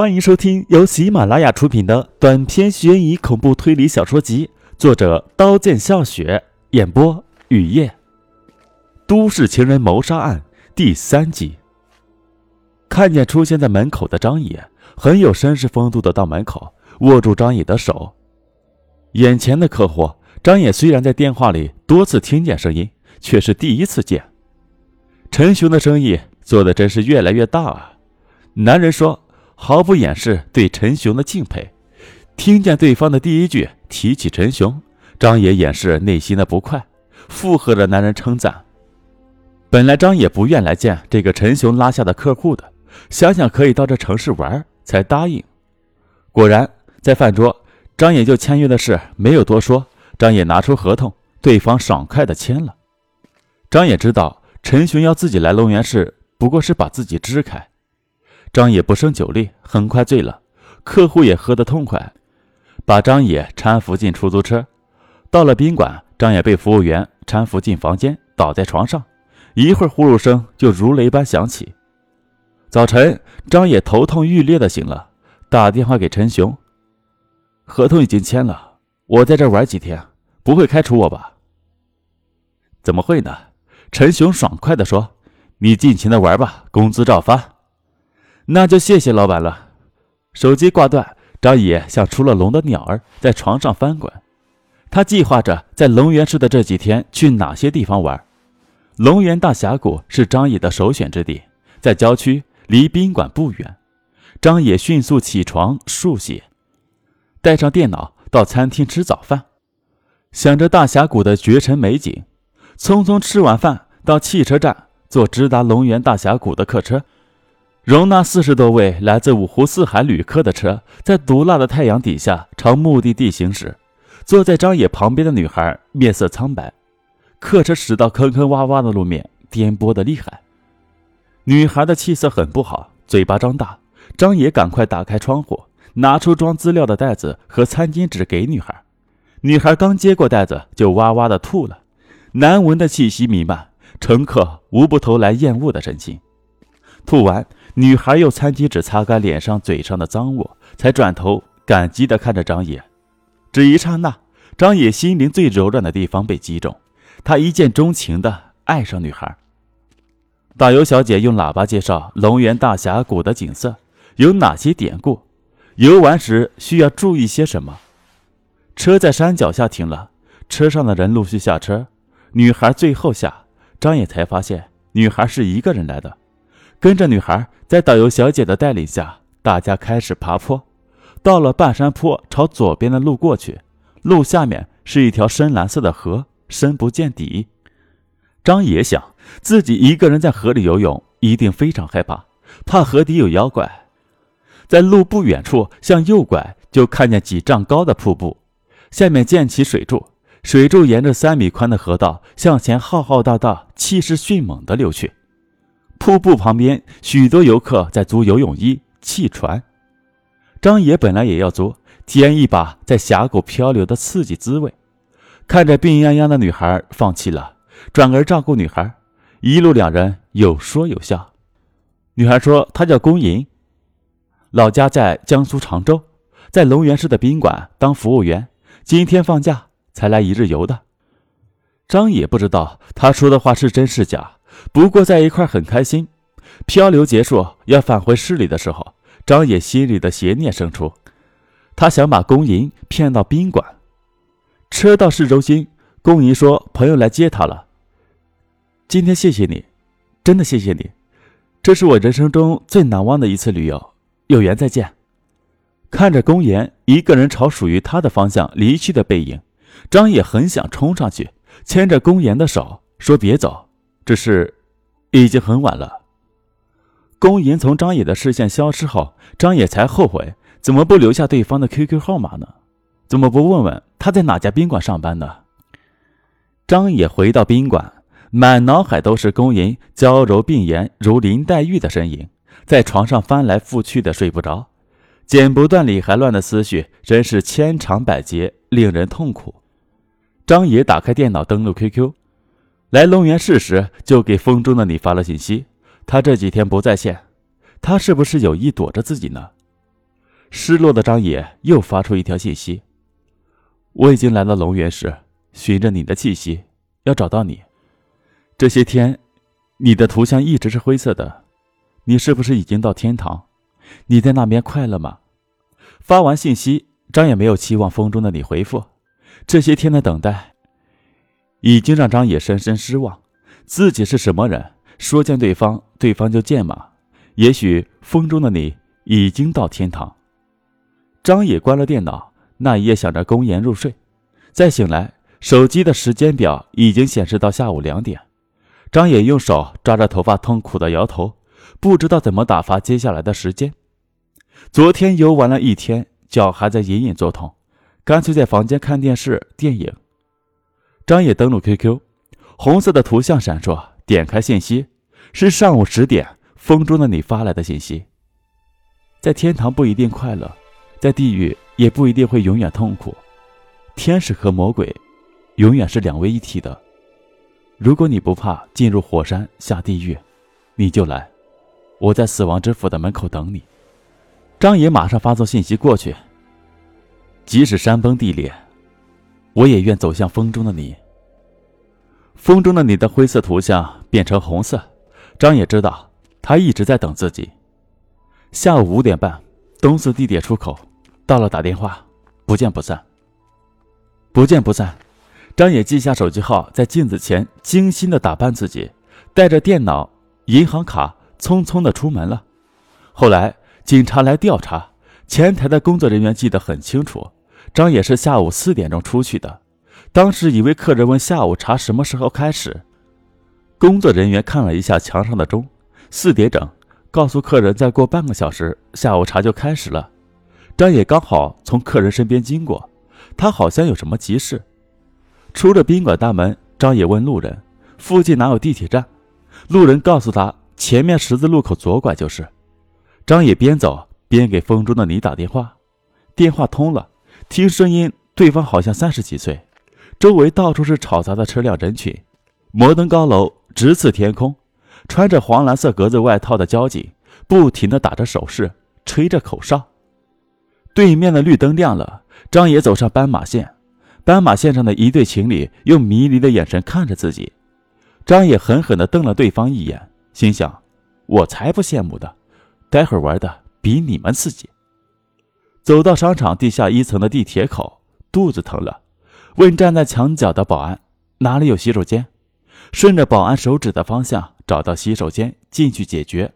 欢迎收听由喜马拉雅出品的短篇悬疑恐怖推理小说集，作者刀剑笑雪，演播雨夜。都市情人谋杀案第三集。看见出现在门口的张野，很有绅士风度的到门口握住张野的手。眼前的客户，张野虽然在电话里多次听见声音，却是第一次见。陈雄的生意做的真是越来越大啊！男人说。毫不掩饰对陈雄的敬佩。听见对方的第一句提起陈雄，张野掩饰内心的不快，附和着男人称赞。本来张野不愿来见这个陈雄拉下的客户的，想想可以到这城市玩，才答应。果然，在饭桌，张野就签约的事没有多说，张野拿出合同，对方爽快的签了。张野知道陈雄要自己来龙源市，不过是把自己支开。张野不胜酒力，很快醉了。客户也喝得痛快，把张野搀扶进出租车。到了宾馆，张野被服务员搀扶进房间，倒在床上。一会儿，呼噜声就如雷般响起。早晨，张野头痛欲裂的醒了，打电话给陈雄：“合同已经签了，我在这玩几天，不会开除我吧？”“怎么会呢？”陈雄爽快地说：“你尽情的玩吧，工资照发。”那就谢谢老板了。手机挂断，张野像出了笼的鸟儿，在床上翻滚。他计划着在龙源市的这几天去哪些地方玩。龙源大峡谷是张野的首选之地，在郊区，离宾馆不远。张野迅速起床漱洗，带上电脑到餐厅吃早饭，想着大峡谷的绝尘美景，匆匆吃完饭，到汽车站坐直达龙源大峡谷的客车。容纳四十多位来自五湖四海旅客的车，在毒辣的太阳底下朝目的地行驶。坐在张野旁边的女孩面色苍白。客车驶到坑坑洼洼的路面，颠簸的厉害。女孩的气色很不好，嘴巴张大。张野赶快打开窗户，拿出装资料的袋子和餐巾纸给女孩。女孩刚接过袋子，就哇哇的吐了，难闻的气息弥漫，乘客无不投来厌恶的神情。吐完。女孩用餐巾纸擦干脸上、嘴上的脏物，才转头感激地看着张野。只一刹那，张野心灵最柔软的地方被击中，他一见钟情地爱上女孩。导游小姐用喇叭介绍龙源大峡谷的景色，有哪些典故，游玩时需要注意些什么。车在山脚下停了，车上的人陆续下车，女孩最后下，张野才发现女孩是一个人来的。跟着女孩，在导游小姐的带领下，大家开始爬坡。到了半山坡，朝左边的路过去，路下面是一条深蓝色的河，深不见底。张野想，自己一个人在河里游泳，一定非常害怕，怕河底有妖怪。在路不远处，向右拐，就看见几丈高的瀑布，下面建起水柱，水柱沿着三米宽的河道向前浩浩荡荡、气势迅猛地流去。瀑布旁边，许多游客在租游泳衣、汽船。张野本来也要租，体验一把在峡谷漂流的刺激滋味。看着病殃殃的女孩，放弃了，转而照顾女孩。一路两人有说有笑。女孩说：“她叫龚莹，老家在江苏常州，在龙源市的宾馆当服务员。今天放假才来一日游的。”张野不知道她说的话是真是假。不过在一块很开心。漂流结束要返回市里的时候，张野心里的邪念生出，他想把龚莹骗到宾馆。车到市中心，龚莹说朋友来接他了。今天谢谢你，真的谢谢你，这是我人生中最难忘的一次旅游。有缘再见。看着龚岩一个人朝属于他的方向离去的背影，张野很想冲上去牵着龚岩的手说别走。只是，已经很晚了。龚莹从张野的视线消失后，张野才后悔，怎么不留下对方的 QQ 号码呢？怎么不问问他在哪家宾馆上班呢？张野回到宾馆，满脑海都是龚莹娇柔并颜如林黛玉的身影，在床上翻来覆去的睡不着，剪不断理还乱的思绪真是千长百结，令人痛苦。张野打开电脑，登录 QQ。来龙源市时，就给风中的你发了信息。他这几天不在线，他是不是有意躲着自己呢？失落的张野又发出一条信息：“我已经来到龙源市，循着你的气息，要找到你。这些天，你的图像一直是灰色的，你是不是已经到天堂？你在那边快乐吗？”发完信息，张野没有期望风中的你回复。这些天的等待，已经让张野深深失望。自己是什么人？说见对方，对方就见吗？也许风中的你已经到天堂。张野关了电脑，那一夜想着公颜入睡。再醒来，手机的时间表已经显示到下午两点。张野用手抓着头发，痛苦的摇头，不知道怎么打发接下来的时间。昨天游玩了一天，脚还在隐隐作痛，干脆在房间看电视电影。张野登录 QQ，红色的图像闪烁，点开信息，是上午十点风中的你发来的信息。在天堂不一定快乐，在地狱也不一定会永远痛苦。天使和魔鬼，永远是两位一体的。如果你不怕进入火山下地狱，你就来，我在死亡之府的门口等你。张野马上发送信息过去。即使山崩地裂，我也愿走向风中的你。风中的你的灰色图像变成红色，张野知道他一直在等自己。下午五点半，东四地铁出口到了，打电话，不见不散。不见不散。张野记下手机号，在镜子前精心的打扮自己，带着电脑、银行卡，匆匆的出门了。后来。警察来调查，前台的工作人员记得很清楚，张也是下午四点钟出去的。当时一位客人问下午茶什么时候开始，工作人员看了一下墙上的钟，四点整，告诉客人再过半个小时下午茶就开始了。张野刚好从客人身边经过，他好像有什么急事。出了宾馆大门，张野问路人：“附近哪有地铁站？”路人告诉他：“前面十字路口左拐就是。”张野边走边给风中的你打电话，电话通了，听声音，对方好像三十几岁，周围到处是吵杂的车辆人群，摩登高楼直刺天空，穿着黄蓝色格子外套的交警不停地打着手势，吹着口哨。对面的绿灯亮了，张野走上斑马线，斑马线上的一对情侣用迷离的眼神看着自己，张野狠狠地瞪了对方一眼，心想：我才不羡慕的。待会儿玩的比你们刺激。走到商场地下一层的地铁口，肚子疼了，问站在墙角的保安哪里有洗手间，顺着保安手指的方向找到洗手间，进去解决。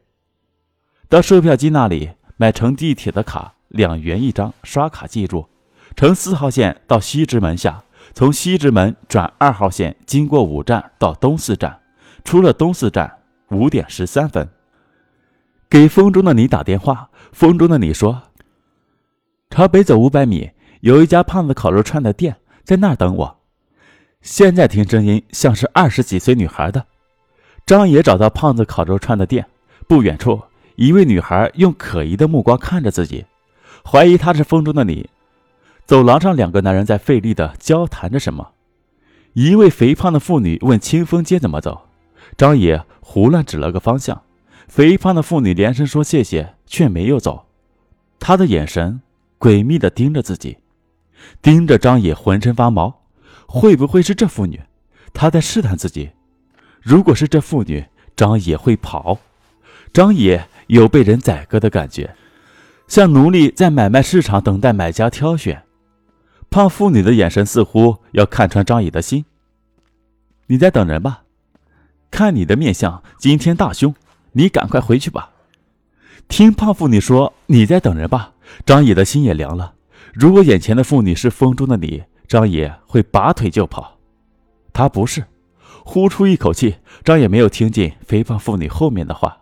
到售票机那里买乘地铁的卡，两元一张，刷卡记住。乘四号线到西直门下，从西直门转二号线，经过五站到东四站，出了东四站五点十三分。给风中的你打电话，风中的你说：“朝北走五百米，有一家胖子烤肉串的店，在那儿等我。”现在听声音像是二十几岁女孩的。张野找到胖子烤肉串的店，不远处一位女孩用可疑的目光看着自己，怀疑他是风中的你。走廊上两个男人在费力的交谈着什么。一位肥胖的妇女问清风街怎么走，张野胡乱指了个方向。肥胖的妇女连声说谢谢，却没有走。她的眼神诡秘地盯着自己，盯着张野，浑身发毛。会不会是这妇女？她在试探自己。如果是这妇女，张野会跑。张野有被人宰割的感觉，像奴隶在买卖市场等待买家挑选。胖妇女的眼神似乎要看穿张野的心。你在等人吧？看你的面相，今天大凶。你赶快回去吧。听胖妇女说你在等人吧，张野的心也凉了。如果眼前的妇女是风中的你，张野会拔腿就跑。他不是。呼出一口气，张野没有听见肥胖妇女后面的话。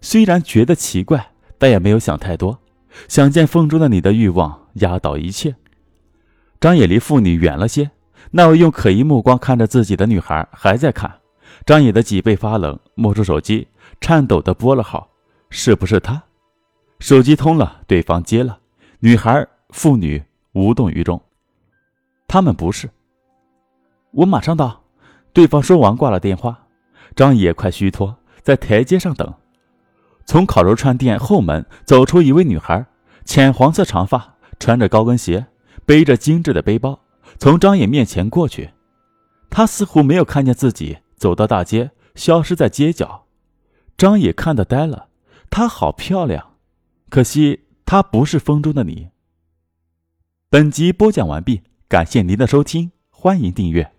虽然觉得奇怪，但也没有想太多。想见风中的你的欲望压倒一切。张野离妇女远了些，那位用可疑目光看着自己的女孩还在看。张野的脊背发冷，摸出手机。颤抖的拨了号，是不是他？手机通了，对方接了，女孩、妇女无动于衷，他们不是。我马上到，对方说完挂了电话，张野快虚脱，在台阶上等。从烤肉串店后门走出一位女孩，浅黄色长发，穿着高跟鞋，背着精致的背包。从张野面前过去，他似乎没有看见自己，走到大街，消失在街角。张野看得呆了，她好漂亮。可惜他不是风中的你。本集播讲完毕感谢您的收听欢迎订阅。